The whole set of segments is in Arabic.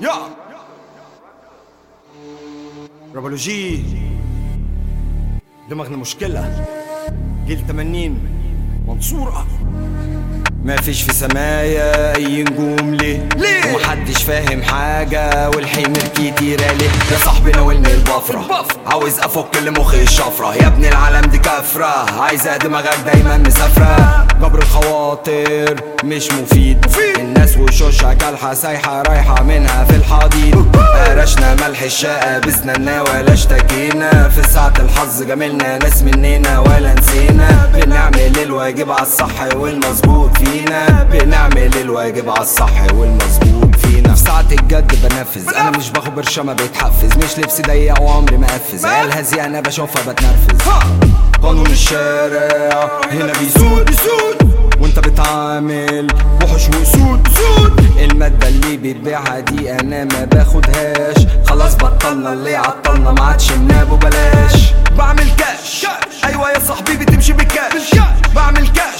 يا! رابولوجي. دماغنا مشكلة. جيل 80 منصورة. ما فيش في سمايا أي نجوم فاهم حاجة والحمر كتير ليه يا صاحبي ناولني البفرة. عاوز أفك لمخي الشفرة. يا ابني العالم دي كفرة. عايزة دماغك دايما مسافرة. جبر الخواطر مش مفيد. الناس وشوشها كالحة سايحة رايحة منها في الحضيض. قرشنا ملح الشقة بزنا ولا اشتكينا. في ساعة الحظ جميلنا ناس مننا ولا نسينا. بنعمل الواجب على الصح والمظبوط فينا. بنعمل الواجب على الصح والمظبوط فينا. في ساعة الجد بنفذ. أنا مش باخد برشامة بيتحفز. مش لبس ضيق وعمري ما قفز عيال هزي أنا بشوفها بتنرفز. قانون الشارع هنا بيسود. بيسود. وانت بتعامل وحش واسود اسود المادة اللي بتبيعها دي أنا ما باخدهاش. خلاص بطلنا. اللي عطلنا ما عادش مناب وبلاش بعمل كاش أيوه يا صاحبي بتمشي بالكاش بعمل كاش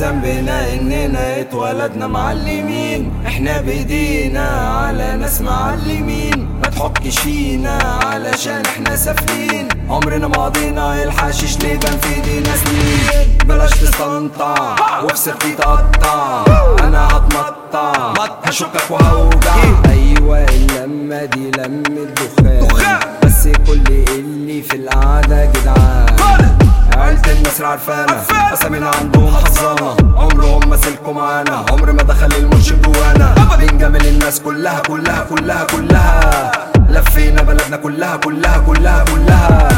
ذنبنا إننا اتولدنا معلمين. إحنا بايدينا على ناس معلمين. ما تحكش فينا علشان إحنا سافلين. عمرنا ما قضينا الحشيش ليه في إيدينا سنين. بلاش تستنطع وفي تقطع. أنا هتمطع. هشكك وهوجع. أيوه اللمة دي لم الدخان بس كل اللي في القعدة جدعان. عيلة الناس عارفانا. اسامينا عندهم حظانا. كلها كلها كلها. لفينا بلدنا كلها كلها كلها كلها.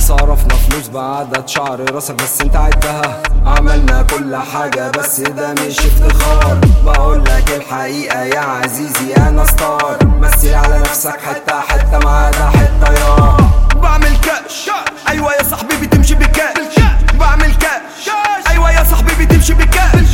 صرفنا فلوس بعدد شعر راسك بس انت عدتها. عملنا كل حاجة بس ده مش افتخار. بقول لك الحقيقة يا عزيزي أنا ستار. مثل على نفسك حتة حتة ما عدا حتة يا. بعمل كاش أيوه يا صاحبي بتمشي بكاش بعمل كاش أيوه يا صاحبي بتمشي بكاش